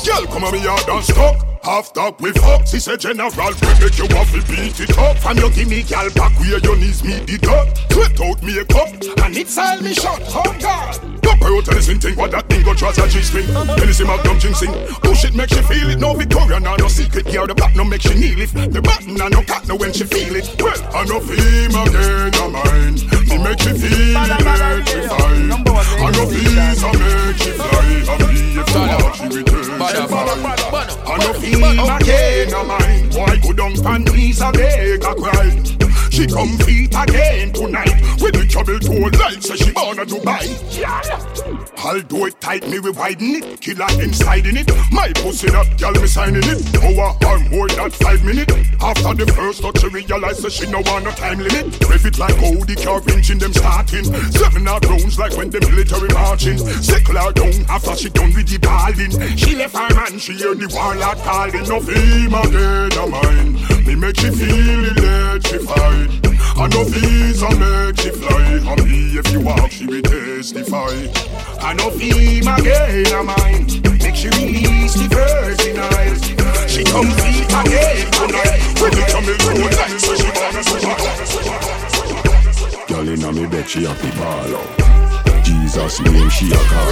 Girl, come on me yard and stop. Half talk with up. She said general, we make you to beat it up. And you give me gal back where your knees meet the dirt. Sweat out me a cup, and it's all me shot. Oh God. Out and listen thing what that thing go trust G-string. Then you see my dumb sing. Push oh, it make she feel it. No Victoria, now no secret. Gear the back no make she kneel it. The button and no cat no when she feel it. Well, I no feel again, I mind. Me make she feel electrified. I no feel so make she fly. I be if you watch she return. I no feel again, I mind. Boy, go down stand knees a beg a cry. She come feet again tonight. With the trouble told like say she born a Dubai. Do it tight, me we widen it. Killer inside in it. My pussy up, girl me signing it. Hour or more than five minutes After the first touch she realize that she no want no time limit. Rev it like how the car engine them starting. Seven out rounds like when the military marching. Sickle her down after she done with the balling. She left her man, she hear the warlord calling. No fame again of mine Me make she feel electrified I know visa make she fly. And me if you walk she will testify. I know fame again of mine. Make she release the virgin eyes She come feet again tonight When the camel roll like so she wanna Girl inna me bed she happy ball out. Jesus name she a call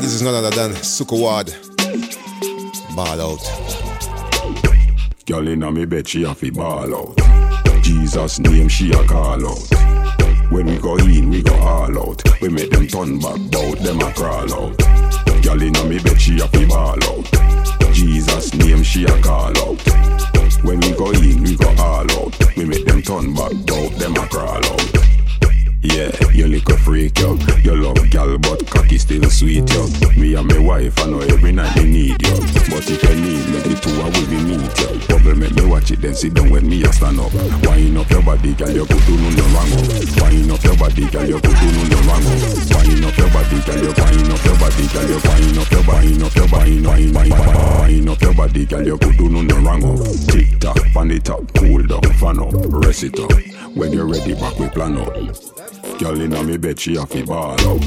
This is none other than Sukuward. Ball out. Girl inna me bed she happy ball out. Jesus name she a call out. When we go in we go all out. We make them turn back bout them a crawl out. Girl inna me bed she happy ball out. Jesus name she a call out. When we go in we go all out. We make them turn back bout them a crawl out yeah, you little freak, yo. You love gal, but cocky still sweet, yo. Me and my wife, I know every night they need you. But if you need me, the two I will be meet, yo. Bubble make me watch it, then sit down when me a stand up. Wind up your body, girl, you could do no wrong up. Wind up your body, girl, you could do no wrong up. Wind up your body, girl, you wind up your body, girl, you wind up your wind up your wind wind wind wind up your body, girl, you could do no wrong up. Tick tock, pan it up, cool down, fan up, rest it up. When you're ready, back we plan up. Girl inna me bed, she a fi ball out.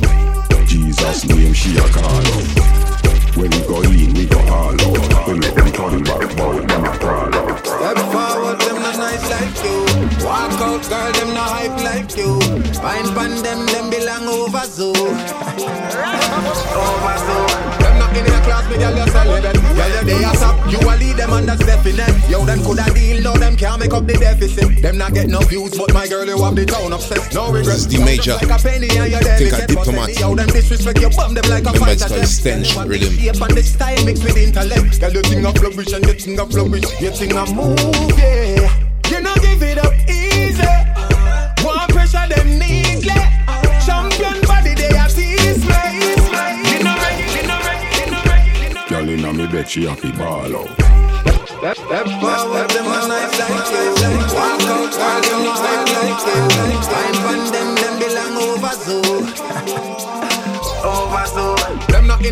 Jesus name, she a call out. When we go in, we go all out. We make them turn back, bout them a crawl out. Step forward, them not nice like you. Walk out, girl, them not hype like you. Fine pan them, them belong over zoo. over zoo. Them in your class, me girl, you celibate. Girl, you day up, you a lead them and that's definite. Yo, them coulda deal, no, them can't make up the deficit. Them not get no views, but my girl, you have the town obsessed. No regrets. This is D Major. Like a penny and you're Think I diplomat. anyhow, them disrespect you, bum them like a Remember it's fighter called jet. stench riddim. shape and the style mixed with intellect. Girl, you think of flourish and you think of flourish. You think of move, yeah. You know give it up easy. Inna me bed, she a fi ball out. Step, step forward, them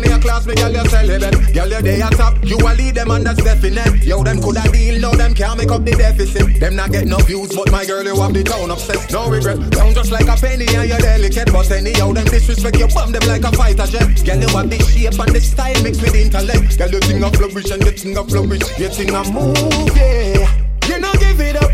in your class, me girl, you're celibate. Girl, you're day at top, you a lead them and that's definite. Yo, them coulda deal, no, them can't make up the deficit. Them not get no views, but my girl, you have the town obsessed. No regret, down just like a penny and you're delicate. But anyhow, them disrespect you, bum them like a fighter jet. Girl, you have the shape and the style mixed with intellect. Girl, you think a flourish and you think a flourish. You think a move, yeah. You know give it up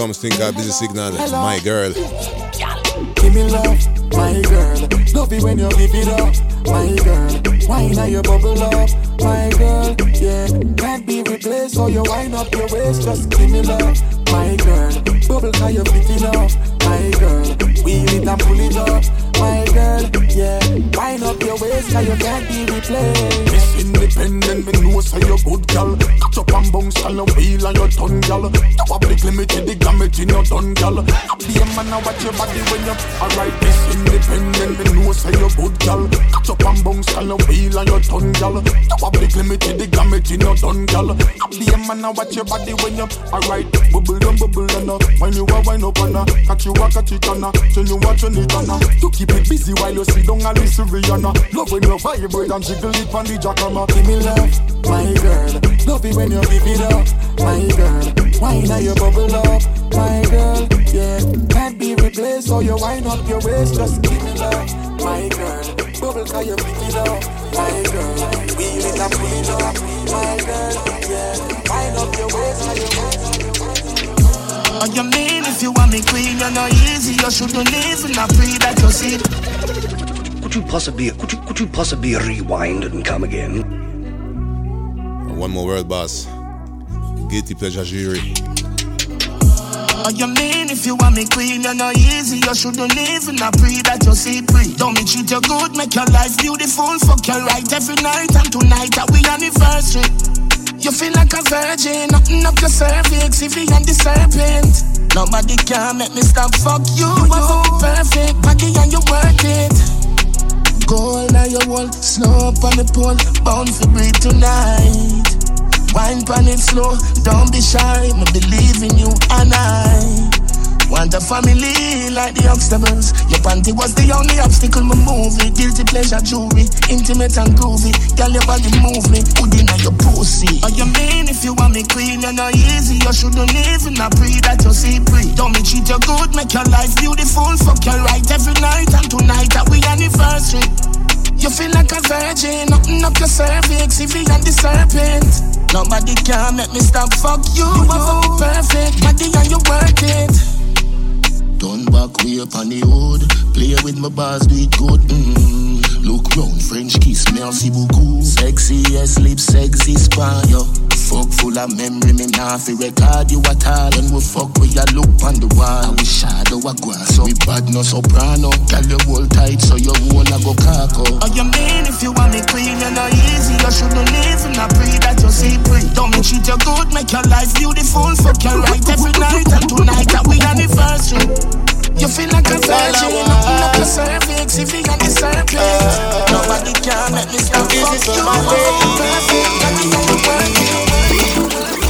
comes Think I Busy Signal, my girl. Give me love, my girl. Love it when you give it up, my girl. Wine on your bubble up, my girl. Yeah, can't be replaced. So you wind up your waist, just give me love, my girl. Bubble cause you fit enough, my girl. Wheel it and pull it up, my girl. Yeah, wind up your waist cause you can't be replaced. Miss Independent, me know say you good gal. Catch up and bounce and wheel on your tongue, have the limited the gamut in your done, gal. Be a man, I watch your body when you alright. This independent, me know say you good, gal. Catch up and bounce, call your wheel and your tongue, a big limited, the gamut in your done, gal. Be a man, I watch your body when you alright. Bubble down, bubble down, uh. when you are wind up uh, on her. Catch you a catch it on her, turn you watch you need on her. To keep it busy while you sit down and listen Rihanna. Love when you vibrate and jiggle it on the jackhammer. Give me love, my girl. Love it when you give it up, my girl. Why now you bubble up, my girl? Yeah, can't be replaced. So you wind up your waist, just give me love, my girl. Bubble cause you pick it up, my girl. Wheel it pull it up, my girl. Yeah, wind up your waist, cause you Oh, you mean if you want me queen, you're not easy. You shouldn't live and I pray that you see. Could you possibly could you could you possibly rewind and come again? One more word, boss. Guilty pleasure jury. Oh, you mean if you want me queen, you're not easy. You shouldn't live and I pray that you see free. Don't me treat you good, make your life beautiful. Fuck you right every night and tonight that we anniversary. You feel like a virgin, nothing up your cervix, if you and the serpent. Nobody can make me stop, fuck you. You are perfect, body and you work it. Gold now your wall, snow up on the pole, bound for breathe tonight. Wine pan it slow, don't be shy, me believe in you and I. Want a family like the Huxtables. Your panty was the only obstacle, my movie. Guilty pleasure jewelry, intimate and groovy. Girl, your body move me, good in your pussy. Oh, you mean if you want me clean, you're not easy. You shouldn't live a pre that you see pre. Don't me treat you good, make your life beautiful. Fuck you right every night and tonight that we anniversary. You feel like a virgin, nothing up your cervix, you and the serpent. Nobody can make me stop, fuck you. You are perfect, body and you work it. Back way up on the hood. Play with my bars, it good. Mm. Look round, French kiss, merci beaucoup. Sexy as lips, sexy spine, yo. Fuck full of memory, me nah fi record you at all. When we fuck, we a look on the wall. And we shadow a grass, so we bad no soprano. Tell you hold tight, so your whole a go cock Oh, you mean if you want me queen, you're not easy. You shouldn't live in a pre that you see free. Don't me treat you good, make your life beautiful. Fuck you right every night and tonight that we anniversary. You feel like a virgin, nothing up your cervix, if you got the serpent. Nobody can make me stop. Fuck you, I'm perfect, and you know you work it.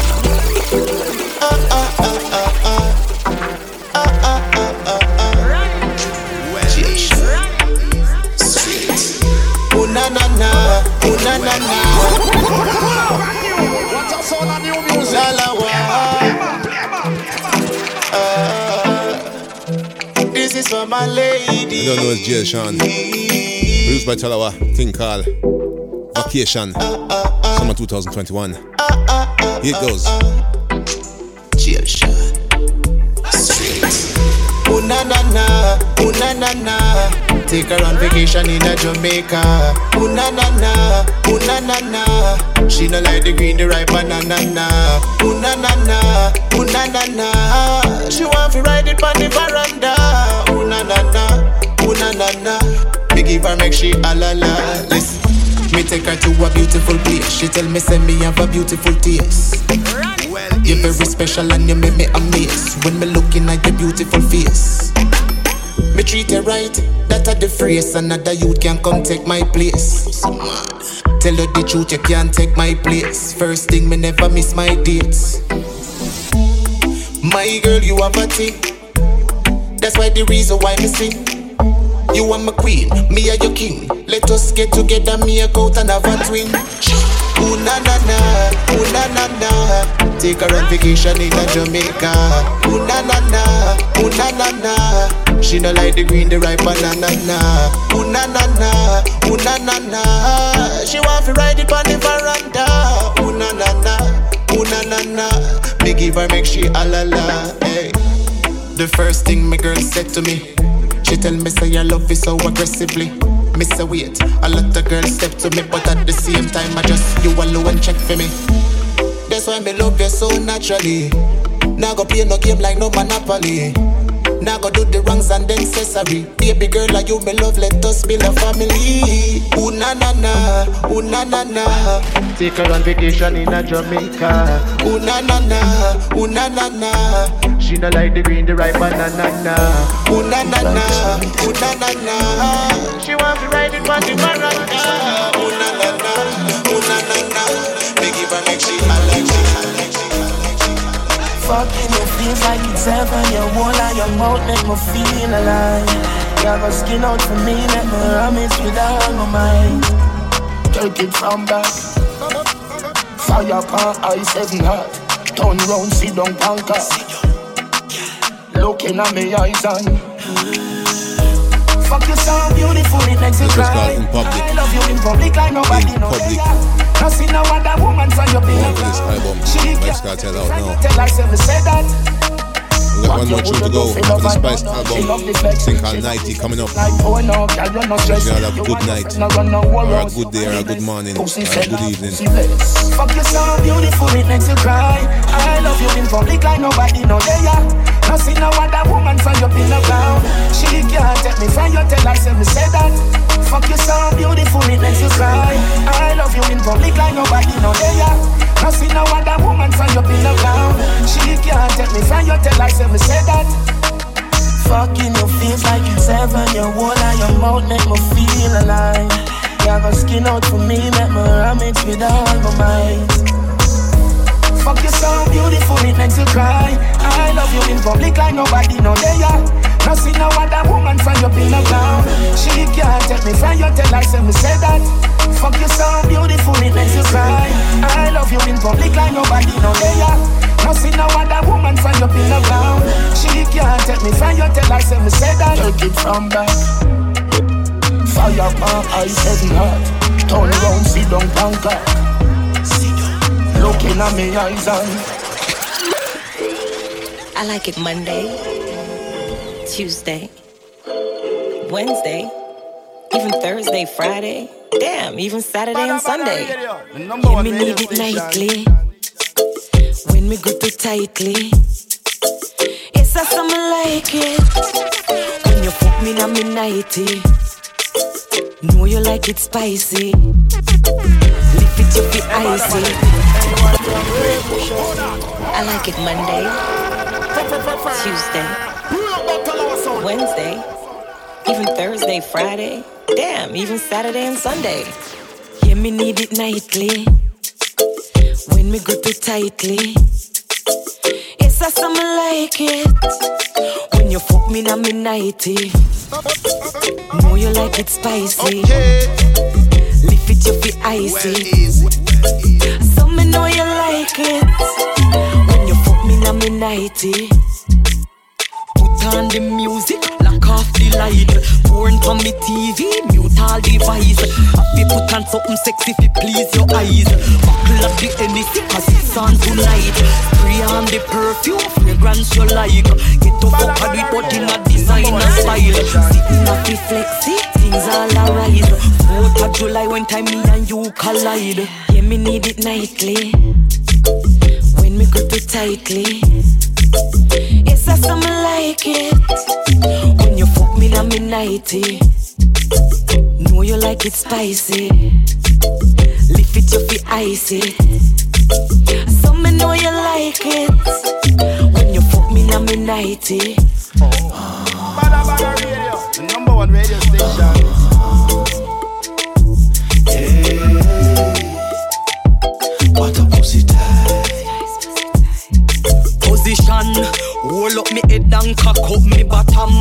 Ooh na na na, na na na. Is for my lady. You don't know it's GL Shawn. Produced by Talawah. Thing called Vacation. Summer 2021. Here it goes. Ooh na na na, ooh na na na. Take her on vacation in a Jamaica. Ooh na na na, ooh na na na. She no like the green, the ripe banana na. Ooh na na na, ooh na na na. She want to ride it on the veranda. Ooh na na na, ooh na na na. Me give her make she a la la. Listen. Me take her to a beautiful place. She tell me send me have a beautiful taste. You're very special and you make me amazed when me looking at your beautiful face. Me treat you right, that a the phrase. Another youth can come take my place. Tell her the truth, you can't take my place. First thing, me never miss my dates. My girl, you have a thing. That's why the reason why me sing. You are my queen, me are your king. Let us get together, me a out and have a twin. Ooh na na na, ooh na na na. Take her on vacation in a Jamaica. Ooh na na na, ooh na na na. She no like the green, the ripe banana na. Ooh na na na, ooh na na na. She want to ride it on the veranda. Ooh na na na, ooh na na na. Me give her make she a la la. Hey. The first thing my girl said to me, she tell me say your love is so aggressively. Me say wait, a lot of girls step to me, but at the same time I just you alone check for me. That's why me love you so naturally. Now go play no game like no monopoly. Now go do the wrongs and then say sorry. Baby girl like you me love, let us build a family. Ooh na na na, ooh na na na. Take her on vacation in a Jamaica. Ooh na na na, ooh na na na. She She no like the green, the ripe banana. Ooh na na na, ooh na na na. She want to ride it on the baranda. Ooh na na na, ooh na na na. Me give her make she like she, like. Fucking it feels like it's heaven. Your wall and your mouth make me feel alive. Have a skin out for me, let me it with all my mind. Take it from back. Fire pan ice heaven hot. Turn round, sit down, panka. Looking at me eyes and Fuck you so beautiful, it makes you This is called cry. I love you in public like nobody In know. Public. No see no other woman your One being this album, Vybz Kartel out now. Tell myself, say that. We got one more tune to go for the Spice album. Thing called Nitey coming up. Oh no, girl, you're not Wish you all have a good night, or a good day, or a good morning, or a good evening. Fuck you so beautiful, it makes you cry. I love you in public like nobody know they are. No see no other woman from your pin around. She can't take me from your tell her say me say that. Fuck you so beautiful, it makes you cry. I love you in public like nobody know they are. No see no other woman from your pin around. She can't take me from your tell her say me say that. Fucking you feels like it's heaven. Your wall and your mouth make me feel alive. You have a skin out for me, make me ram it with all my might. Fuck you so beautiful, it makes you cry. I love you in public like nobody know they are. No see no other woman from your pin around. She can't take me from your tell her say me say that. Fuck you so beautiful, it makes you cry. I love you in public like nobody know they are. No see no other woman from your pin around. She can't take me from your tell her say me say that. Take it from back. Fire pan ice heavy hot. Turn round, sit down, Bangkok. Me eyes and I like it Monday, Tuesday, Wednesday, even Thursday, Friday. Damn, even Saturday and Sunday. Let me need it nightly. When me grip it tightly. It's a summer like it. When you fuck me, I'm in nighty. Know you like it spicy. Lift it up, be icy. I like it Monday, Tuesday, Wednesday, even Thursday, Friday. Damn, even Saturday and Sunday. Yeah, me need it nightly. When me grip it tightly. It's a summer like it. When you fuck me, I'm in nighty. Know you like it spicy. Lift it up, be icy. Me know you like it. When you fuck me, I'm in nighty. Put on the music, lock off the light. Porn from me TV, mute all device. Happy put on something sexy fi please your eyes. Buckle up the Hennessy 'cause it's on tonight. Spray on the perfume, fragrance you like. Get to fuck with but in a designer style. Sitting up the flexi, things all alright. Fourth of July when time me and you collide. Yeah, me need it nightly. When me grip it tightly. It's a summer like it. When you fuck me, I'm in nighty. Know you like it spicy. Lift it up, be icy. So me know you like it. When you fuck me, I'm in nighty. Badda Badda Radio, number one radio station. Hold up me head and cock up me bottom.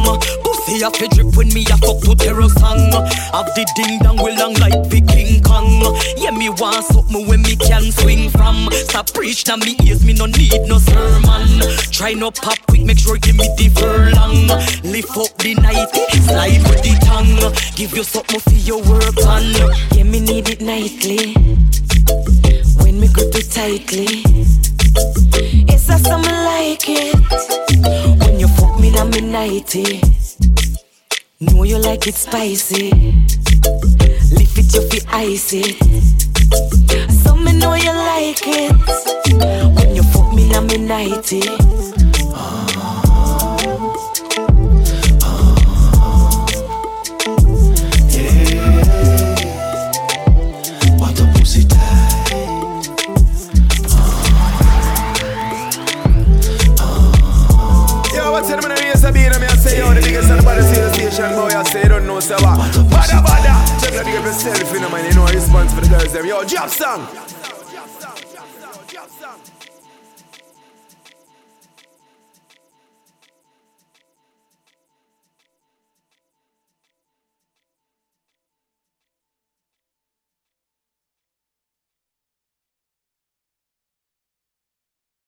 Pussy a fi drip when me a fuck to terror song. Have the ding dong we long like the King Kong. Yeah, me want something when me can swing from. Stop preach na me ears, me no need no sermon. Try no pop quick, make sure give me the furlong. Lift up the nighty, slide with the tongue. Give you something for your work on. Yeah, me need it nightly. When me grip it tightly. I some like it. When you fuck me, I'm in 90. Know you like it spicy. Lift it, you feel icy. So me know you like it. When you fuck me, I'm in 90. Station, boy, I say, don't know, so what? Badda, badda. Check out the yourself, you know, man, you know, response for the girls, them. Yo, drop song.